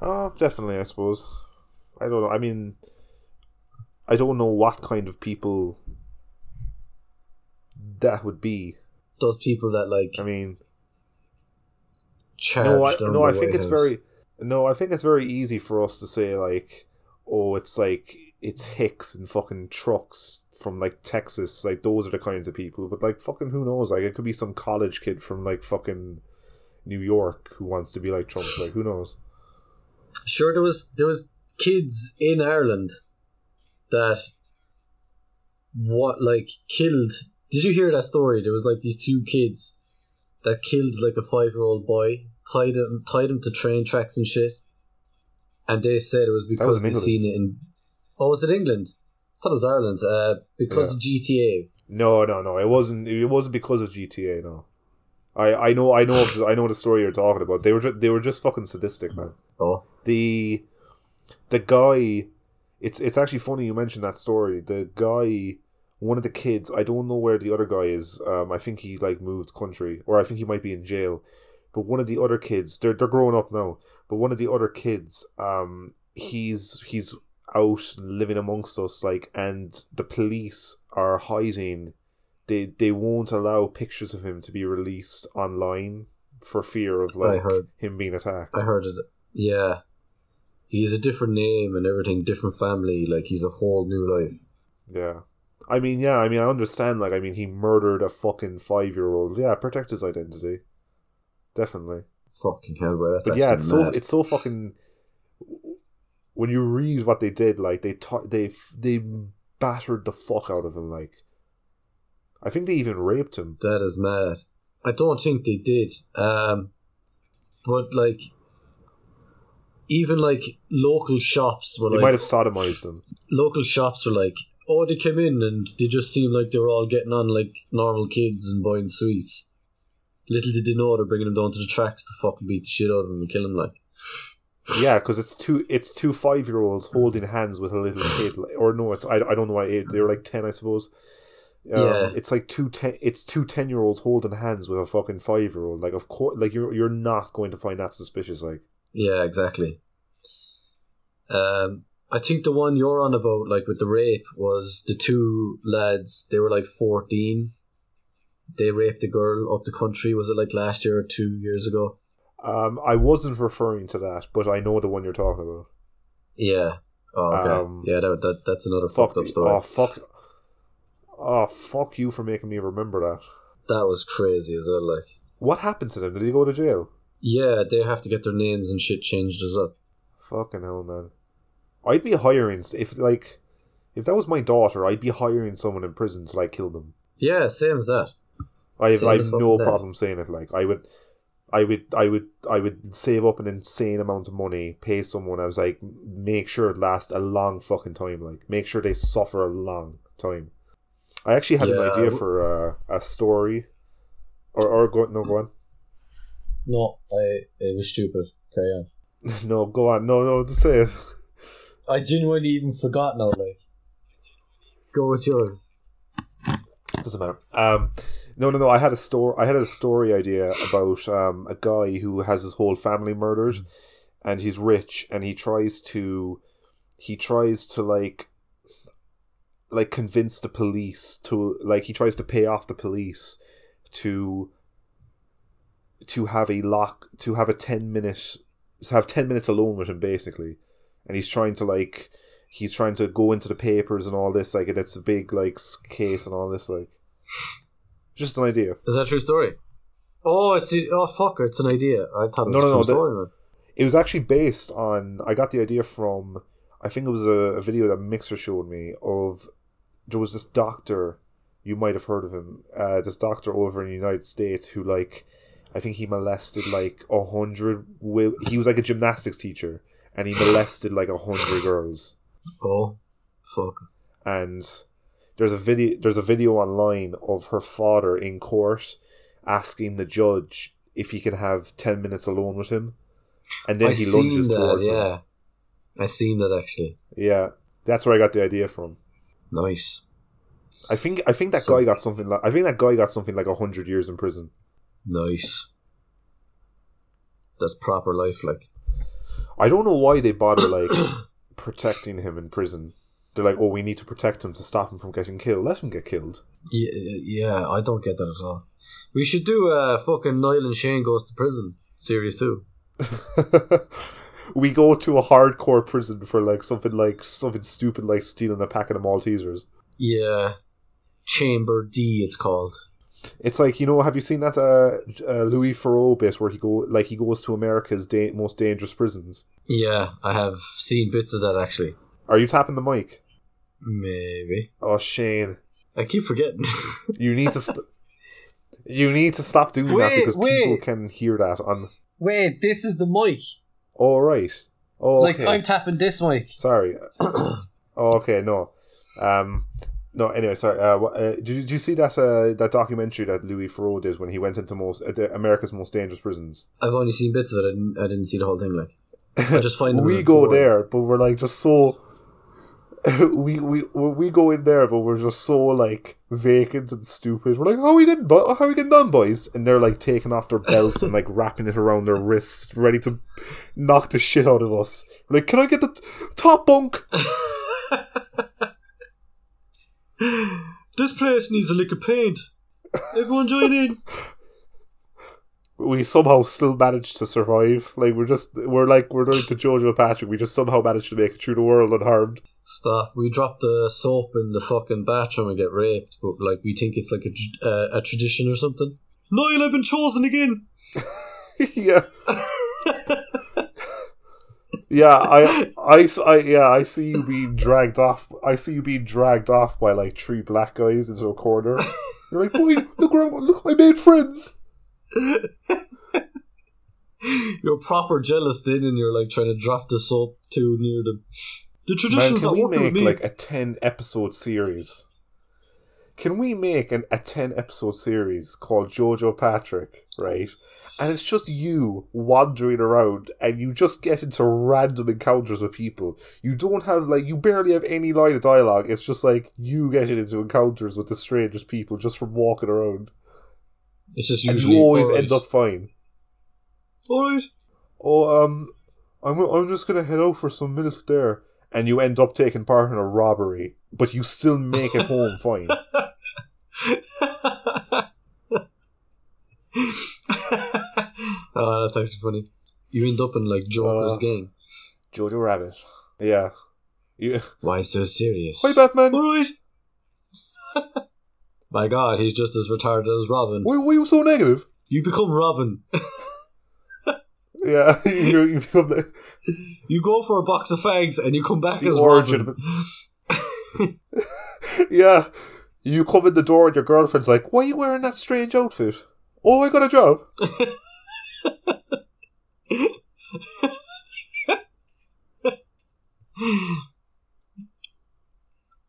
Oh, definitely, I suppose. I don't know. I mean, I don't know what kind of people that would be. Those people that like I mean, no, I, no, I think White it's very no, I think it's very easy for us to say like, oh, it's like it's Hicks and fucking trucks from like Texas, like those are the kinds of people. But like, fucking, who knows? Like, it could be some college kid from like fucking New York who wants to be like Trump. Like, who knows? Sure, there was there was kids in Ireland that what like killed. Did you hear that story? There was like these two kids that killed like a five year old boy, tied him tied him to train tracks and shit, and they said it was because in they seen it in. Oh, was it England? I thought it was Ireland. Uh, because of GTA. No, no, no. It wasn't. It wasn't because of GTA. No. I, I know I know I know the story you're talking about. They were just, they were just fucking sadistic, man. Oh, the the guy it's it's actually funny you mentioned that story the guy one of the kids i don't know where the other guy is um i think he like moved country or i think he might be in jail but one of the other kids they're, they're growing up now but one of the other kids um he's he's out living amongst us like and the police are hiding they they won't allow pictures of him to be released online for fear of like heard. him being attacked I heard it. Yeah, he's a different name and everything, different family. Like he's a whole new life. Yeah. I mean, yeah, I mean, I understand, like, I mean, he murdered a fucking five year old. Yeah, protect his identity. Definitely. Fucking hell, bro. That's But yeah, it's so, it's so fucking. When you read what they did, like, they, ta- they, they battered the fuck out of him, like. I think they even raped him. That is mad. I don't think they did. Um, but like, even like local shops were They like, might have sodomized them. local shops were like, oh, they came in and they just seemed like they were all getting on like normal kids and buying sweets. Little did they know they're bringing them down to the tracks to fucking beat the shit out of them and kill them. Like, Yeah, because it's two it's two five year olds holding hands with a little kid, like- or no, it's I, I don't know why age they were like ten, I suppose. Um, Yeah. it's like two ten it's two ten year olds holding hands with a fucking five year old. Like of course, like you're you're not going to find that suspicious. Like yeah, exactly. Um, I think the one you're on about, like with the rape, was the two lads. They were like fourteen. They raped a girl up the country. Was it like last year or two years ago? um, I wasn't referring to that, but I know the one you're talking about. Yeah. Oh, okay. Um, yeah, that, that that's another Fuck fucked up story. Oh fuck. Oh fuck you for making me remember that. That was crazy as well. Like, What happened to them? Did he go to jail? yeah, they have to get their names and shit changed as well. Fucking hell, man. I'd be hiring if like if that was my daughter, I'd be hiring someone in prison to like kill them. Yeah, same as that. I have, I have no fucking problem saying it. Like I would, I would, I would, I would save up an insane amount of money, pay someone. I was like, make sure it lasts a long fucking time. Like make sure they suffer a long time. I actually had Yeah, an idea for uh, a story, or or go no go on. No, I it was stupid. Carry on. no, go on. No, no, just say it. I genuinely even forgot now. Like, go with yours. Doesn't matter. Um, no, no, no. I had a story. I had a story idea about um, a guy who has his whole family murdered, and he's rich, and he tries to, he tries to like, like convince the police to like he tries to pay off the police to, to have a lock to have a ten minute to have ten minutes alone with him basically, and he's trying to like he's trying to go into the papers and all this like and it's a big like case and all this like just an idea Is that a true story? Oh, it's a, oh fuck! It's an idea. I thought it was No, a no, true no, story, man. it was actually based on i got the idea from i think it was a, a video that mixer showed me of there was this doctor you might have heard of him uh, this doctor over in the united states who like I think he molested like a hundred. wi- He was like a gymnastics teacher, and he molested like a hundred girls. Oh, fuck. And there's a video. There's a video online of her father in court asking the judge if he can have ten minutes alone with him, and then I he lunges that, towards him. yeah. I seen that actually. Yeah, that's where I got the idea from. Nice. I think I think that So- guy got something like I think that guy got something like hundred years in prison. Nice. That's proper life, like. I don't know why they bother like protecting him in prison. They're like, oh, we need to protect him to stop him from getting killed. Let him get killed. Yeah, yeah, I don't get that at all. We should do uh, fucking Niall and Shane goes to prison series two. we go to a hardcore prison for like something like something stupid like stealing a packet of Maltesers. Yeah, Chamber D, it's called. It's like you know, have you seen that uh, uh, Louis Theroux bit where he go like he goes to America's da- most dangerous prisons? Yeah, I have seen bits of that actually. Are you tapping the mic? Maybe Oh, Shane, I keep forgetting. you need to. St- you need to stop doing that Wait, because people can hear that on. Wait, this is the mic. All right. Oh, Like okay. I'm tapping this mic. Sorry. oh, okay, no. Um, no. Anyway, sorry. Uh, uh, did, you, did you see that uh, that documentary that Louis Theroux did when he went into most uh, America's most dangerous prisons? I've only seen bits of it. I didn't, I didn't see the whole thing. Like, I just find we go boring. there, but we're like just so. we we we go in there, but we're just so like vacant and stupid. We're like, how are we getting, bu- how are we getting done, boys? And they're like taking off their belts and like wrapping it around their wrists, ready to knock the shit out of us. We're like, can I get the t- top bunk? This place needs a lick of paint. Everyone join in. we somehow still managed to survive. Like we're just we're like we're like to Jojo Patrick. We just somehow managed to make it through the world unharmed. Stop. We drop the soap in the fucking bathroom and get raped, but like we think it's like a, uh, a tradition or something. Niall, I've been chosen again. yeah. Yeah, I, I, I- yeah, I see you being dragged off. I see you being dragged off by like three black guys into a corner. You're like, boy, look, where, look, I made friends. You're proper jealous then, and you're like trying to drop the soap too near them. The Man, tradition's can not we make like a ten episode series? Can we make an, a ten episode series called Jojo Patrick, right? And it's just you wandering around, and you just get into random encounters with people. You don't have like you barely have any line of dialogue. It's just like you getting into encounters with the strangest people just from walking around, it's just usually you always alright. end up fine. Alright. Oh, um, I'm I'm just gonna head out for some milk there, and you end up taking part in a robbery, but you still make it home fine. oh, that's actually funny. You end up in like Joker's Uh, gang. Jojo Rabbit. Yeah. Yeah. Why so serious? Hi, Batman. Alright. My god, he's just as retarded as Robin. Why, why are you so negative? You become Robin. Yeah, you, you become the, You go for a box of fags and you come back the as origin Robin. yeah. You come in the door and your girlfriend's like, Why are you wearing that strange outfit? Oh, I got a job.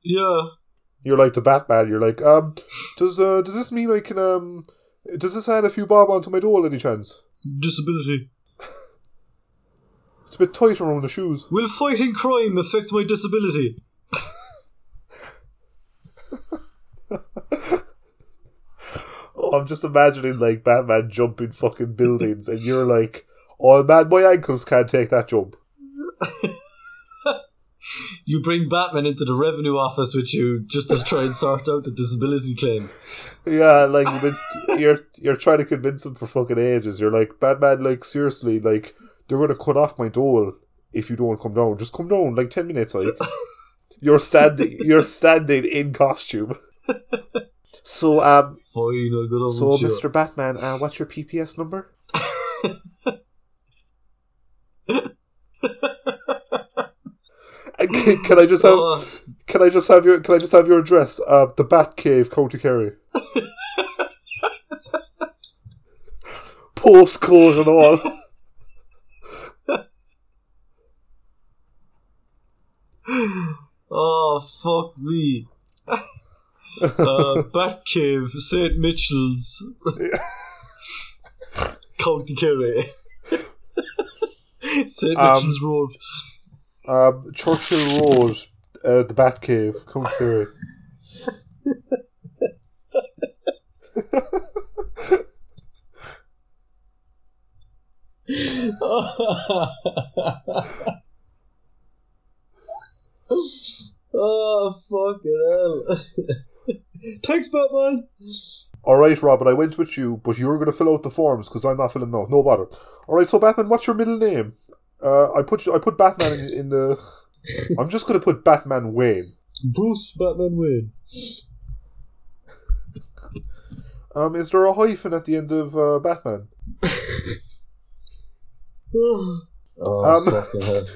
yeah. You're like the Batman. You're like, um, does uh, does this mean I can um, does this add a few bob onto my dole any chance? Disability. It's a bit tight around the shoes. Will fighting crime affect my disability? Oh, I'm just imagining like Batman jumping fucking buildings, and you're like, "Oh man, my ankles can't take that jump." You bring Batman into the revenue office with you just to try and sort out the disability claim. Yeah, like been, you're you're trying to convince him for fucking ages. You're like, Batman, like seriously, like they're gonna cut off my dole if you don't come down. Just come down, like ten minutes. Like you're standing, you're standing in costume. So, um, so. Mr. Batman, uh, what's your PPS number? Can, can I just have Oh, can I just have your can I just have your address? Uh, the Bat Cave, County Kerry. postcode and all. Oh fuck me. uh, Batcave, St. Mitchell's, County Kerry. St. Um, Mitchell's Road. Um, Churchill Road, uh, the Batcave, come through. Oh fucking hell! Thanks, Batman. All right, Robin, I went with you, but you're going to fill out the forms because I'm not filling them out. No bother. All right, so Batman, what's your middle name? Uh, I put I put Batman in, in the. I'm just going to put Batman Wayne. Bruce Batman Wayne. Um, is there a hyphen at the end of uh, Batman? oh Um, fucking hell!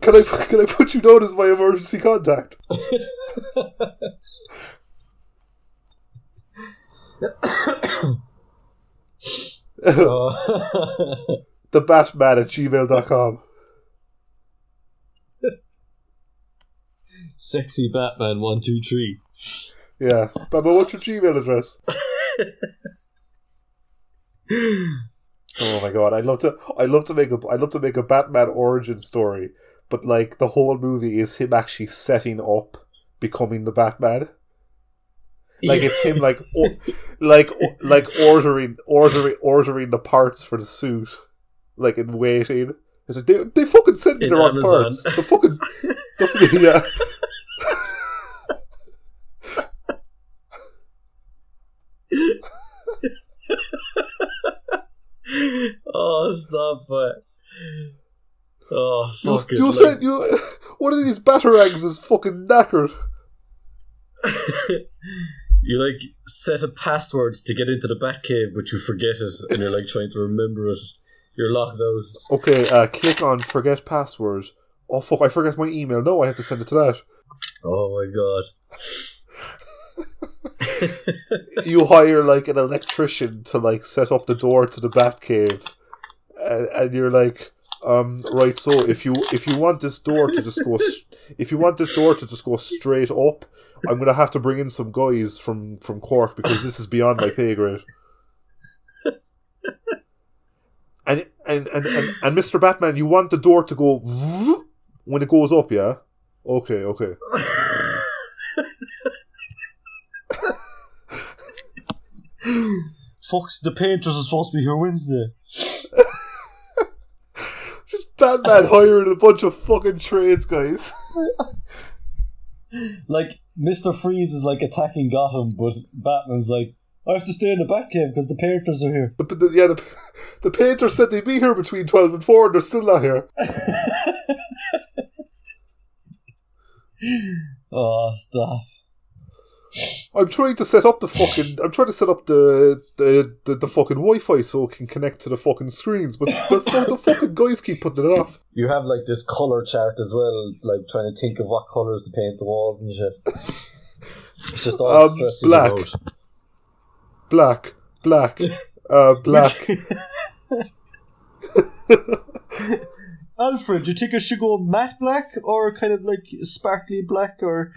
Can I can I put you down as my emergency contact? Oh. the Batman at gmail.com. Sexy Batman one two three. Yeah. Batman, what's your Gmail address? Oh my god, I'd love to I'd love to make a I'd love to make a Batman origin story, but like the whole movie is him actually setting up becoming the Batman. Like it's him like or, like o- like ordering ordering ordering the parts for the suit. Like in waiting. It's like they, they fucking sent me the wrong Amazon. parts. The fucking the, yeah. oh, stop it. Oh, You, you said you one of these batarangs is fucking knackered. you like set a password to get into the Batcave, but you forget it, and you're like trying to remember it. You're locked out. Okay, uh, click on forget password. Oh fuck, I forget my email. No, I have to send it to that. Oh my god. you hire like an electrician to like set up the door to the Batcave, and, and you're like, um, right. So if you if you want this door to just go, if you want this door to just go straight up, I'm gonna have to bring in some guys from from Cork because this is beyond my pay grade. And and, and, and, and Mr. Batman, you want the door to go when it goes up, yeah? Okay, okay. Fucks, the painters are supposed to be here Wednesday. Batman hiring a bunch of fucking trades guys. Like, Mr. Freeze is like attacking Gotham, but Batman's like, I have to stay in the Batcave because the painters are here. The, the, yeah, the, the painters said they'd be here between 12 and 4 and they're still not here. Oh, stop. I'm trying to set up the fucking. I'm trying to set up the the, the, the fucking Wi-Fi so it can connect to the fucking screens, but the, the fucking guys keep putting it off. You have like this color chart as well, like trying to think of what colors to paint the walls and shit. It's just all Um, stressing black. out. Black, black, uh, black. Alfred, do you think I should go matte black or kind of like sparkly black or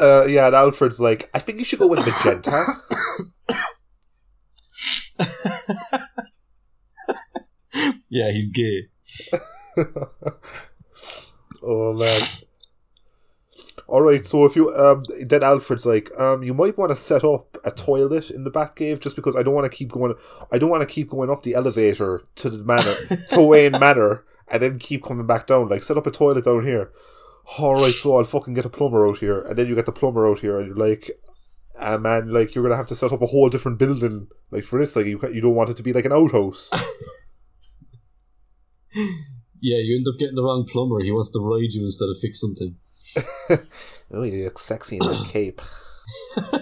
Uh, yeah, and Alfred's like, I think you should go with magenta. Yeah, he's gay. oh man. All right, so if you um, then Alfred's like, um, you might want to set up a toilet in the Batcave just because I don't want to keep going. I don't want to keep going up the elevator to the manor to Wayne Manor and then keep coming back down. Like, set up a toilet down here. All right, so I'll fucking get a plumber out here, and then you get the plumber out here, and you're like, ah, man, like you're gonna have to set up a whole different building. Like for this, like you you don't want it to be like an outhouse. Yeah, you end up getting the wrong plumber. He wants to ride you instead of fix something. oh, you look sexy in that cape.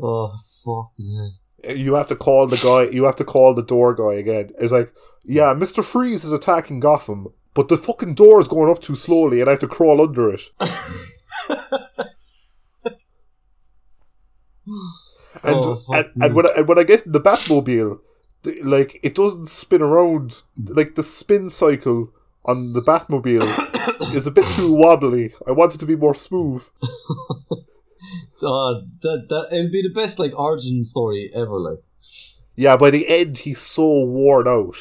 Oh, fucking hell. You have to call the guy you have to call the door guy again it's like yeah mr freeze is attacking gotham but the fucking door is going up too slowly and i have to crawl under it And Oh, and, and when I, and when I get in the Batmobile, the, like it doesn't spin around. Like the spin cycle on the Batmobile is a bit too wobbly. I want it to be more smooth. Uh, that that it'll be the best like origin story ever. Like, Yeah, by the end he's so worn out.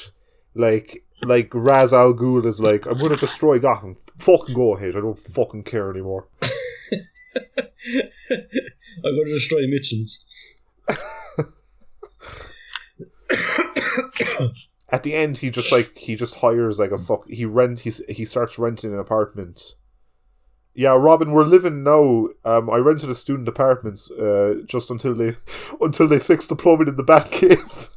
Like like Ra's al Ghul is like, I'm gonna destroy Gotham. Fucking go ahead. I don't fucking care anymore. I'm to destroy Mitchell's. At the end, he just like he just hires like a fuck. He rent. He's he starts renting an apartment. Yeah, Robin, we're living now. Um, I rented a student apartment uh, just until they until they fix the plumbing in the Batcave.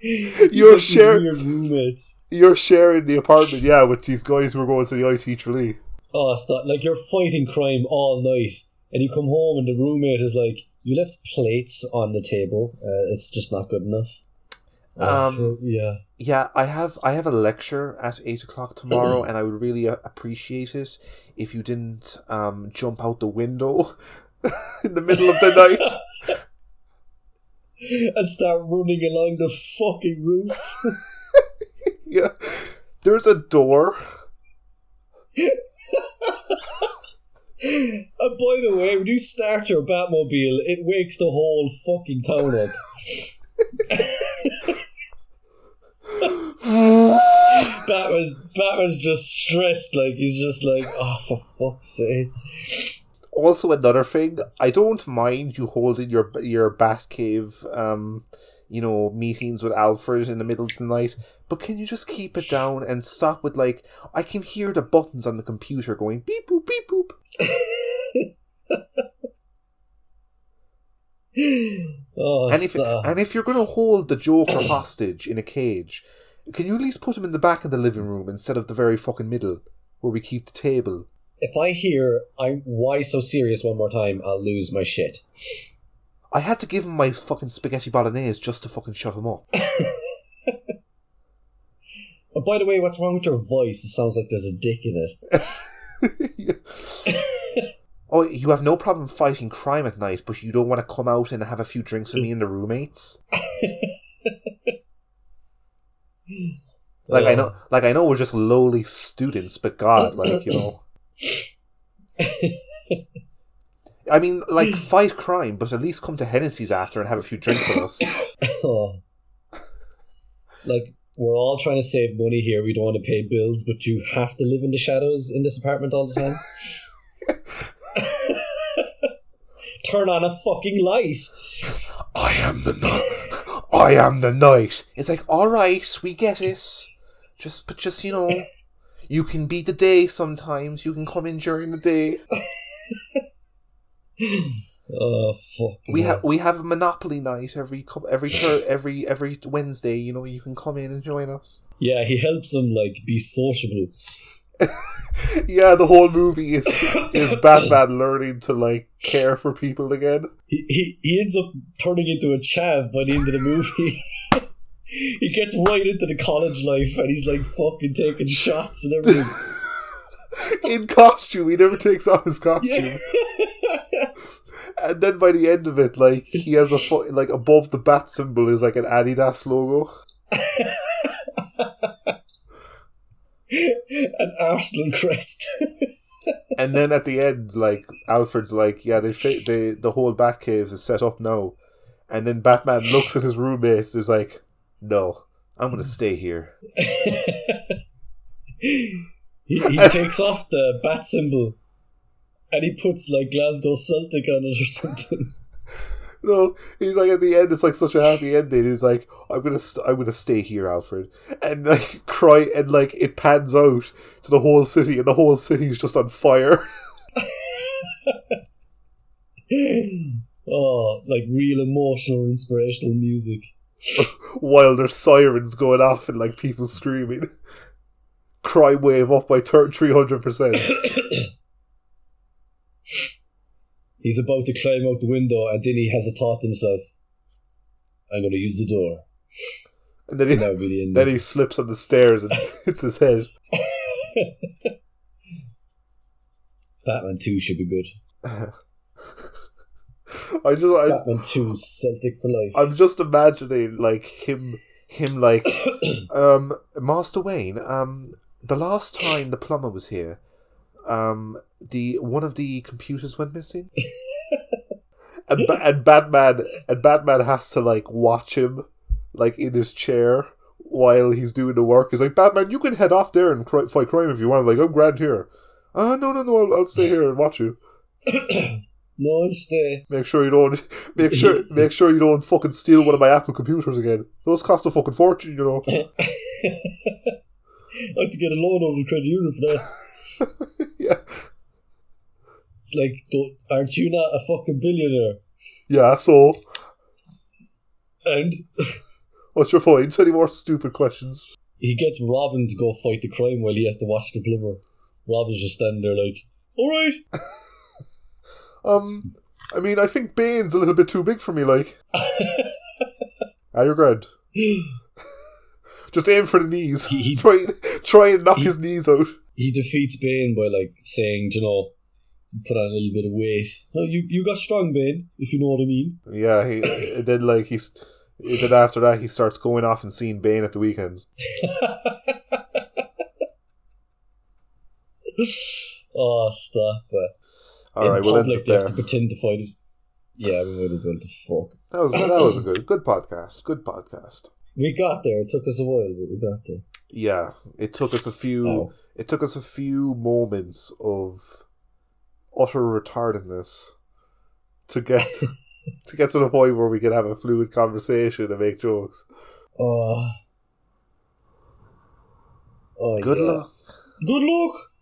You're sharing. weird roommates. You're sharing the apartment, yeah, with these guys who are going to the IT Tralee. Oh, stop! Like you're fighting crime all night, and you come home and the roommate is like, "You left plates on the table. Uh, it's just not good enough." Um, yeah. Yeah, I have I have a lecture at eight o'clock tomorrow, and I would really uh, appreciate it if you didn't um, jump out the window in the middle of the night. and start running along the fucking roof. Yeah, there's a door. And by the way, when you start your Batmobile, it wakes the whole fucking town up. Batman's Batman's just stressed, like he's just like, oh for fuck's sake. Also, another thing, I don't mind you holding your your Batcave, um, you know, meetings with Alfred in the middle of the night, but can you just keep it down and stop with like I can hear the buttons on the computer going beep boop beep boop. Oh, And if and if you're going to hold the Joker hostage in a cage, can you at least put him in the back of the living room instead of the very fucking middle where we keep the table? if I hear I'm why so serious one more time, I'll lose my shit. I had to give him my fucking spaghetti bolognese just to fucking shut him up. Oh, by the way, what's wrong with your voice? It sounds like there's a dick in it. oh, you have no problem fighting crime at night, but you don't want to come out and have a few drinks with me and the roommates. Like I know, like I know, we're just lowly students, but God, like you know. I mean, like fight crime, but at least come to Hennessy's after and have a few drinks with us. Oh. Like, we're all trying to save money here. We don't want to pay bills, but you have to live in the shadows in this apartment all the time. Turn on a fucking light. I am the night. I am the night. It's like, all right, we get it. Just, but just you know, you can be the day sometimes. You can come in during the day. Oh, fuck. We have we have a Monopoly night every every every every Wednesday. You know, you can come in and join us. Yeah, he helps him, like, be sociable. Yeah, the whole movie is is Batman learning to like care for people again. He, he, he ends up turning into a chav by the end of the movie. he gets right into the college life and he's, like, fucking taking shots and everything. in costume. He never takes off his costume. Yeah. And then by the end of it, like he has a fu- like above the bat symbol is like an Adidas logo. An Arsenal crest. And then at the end, like Alfred's like, yeah, they fi- they the whole Batcave is set up now. And then Batman looks at his roommates. Is like, no, I'm gonna stay here. he, he takes off the bat symbol and he puts like Glasgow Celtic on it or something. No, he's like at the end. It's like such a happy ending. He's like, I'm gonna, st- I'm gonna stay here, Alfred, and like cry, and like it pans out to the whole city, and the whole city's just on fire. oh, like real emotional, inspirational music. while there's sirens going off and like people screaming. Crime wave up by three hundred percent. He's about to climb out the window and then he has a thought to himself, I'm going to use the door. And then he be the end. then he slips on the stairs and hits his head. Batman 2 should be good. I just I, Batman Two, Celtic for life. I'm just imagining like him him like um Master Wayne, um the last time the plumber was here, um the one of the computers went missing. and ba- and Batman and Batman has to like watch him like in his chair while he's doing the work. He's like, Batman, you can head off there and cri- fight crime if you want. Like, I'm grand here. Ah, no, no, no, I'll, I'll stay here and watch you. no, I'll stay. Make sure you don't make sure make sure you don't fucking steal one of my Apple computers again. Those cost a fucking fortune, you know. I have to get a loan over the credit union for that. yeah, Like, don't, aren't you not a fucking billionaire? yeah. So, And what's your point? Any more stupid questions? he gets Robin to go fight the crime while he has to watch the plumber. Robin's just standing there like, alright. Um, I mean, I think Bane's a little bit too big for me. Like, you're grand. Just aim for the knees. He- he- try, try and knock he- his knees out. He defeats Bane by like saying, you know, put on a little bit of weight. Oh, you you got strong, Bane, if you know what I mean. Yeah, he then like he's then after that he starts going off and seeing Bane at the weekends. oh, stop! But All in right, we'll end it they have there. to pretend to fight it. Yeah, we might as well to fuck. That was that was a good good podcast. Good podcast. We got there. It took us a while, but we got there. Yeah, it took us a few. Oh. It took us a few moments of utter retardedness to get to get to the point where we could have a fluid conversation and make jokes. Oh, oh Good yeah. luck. Good luck.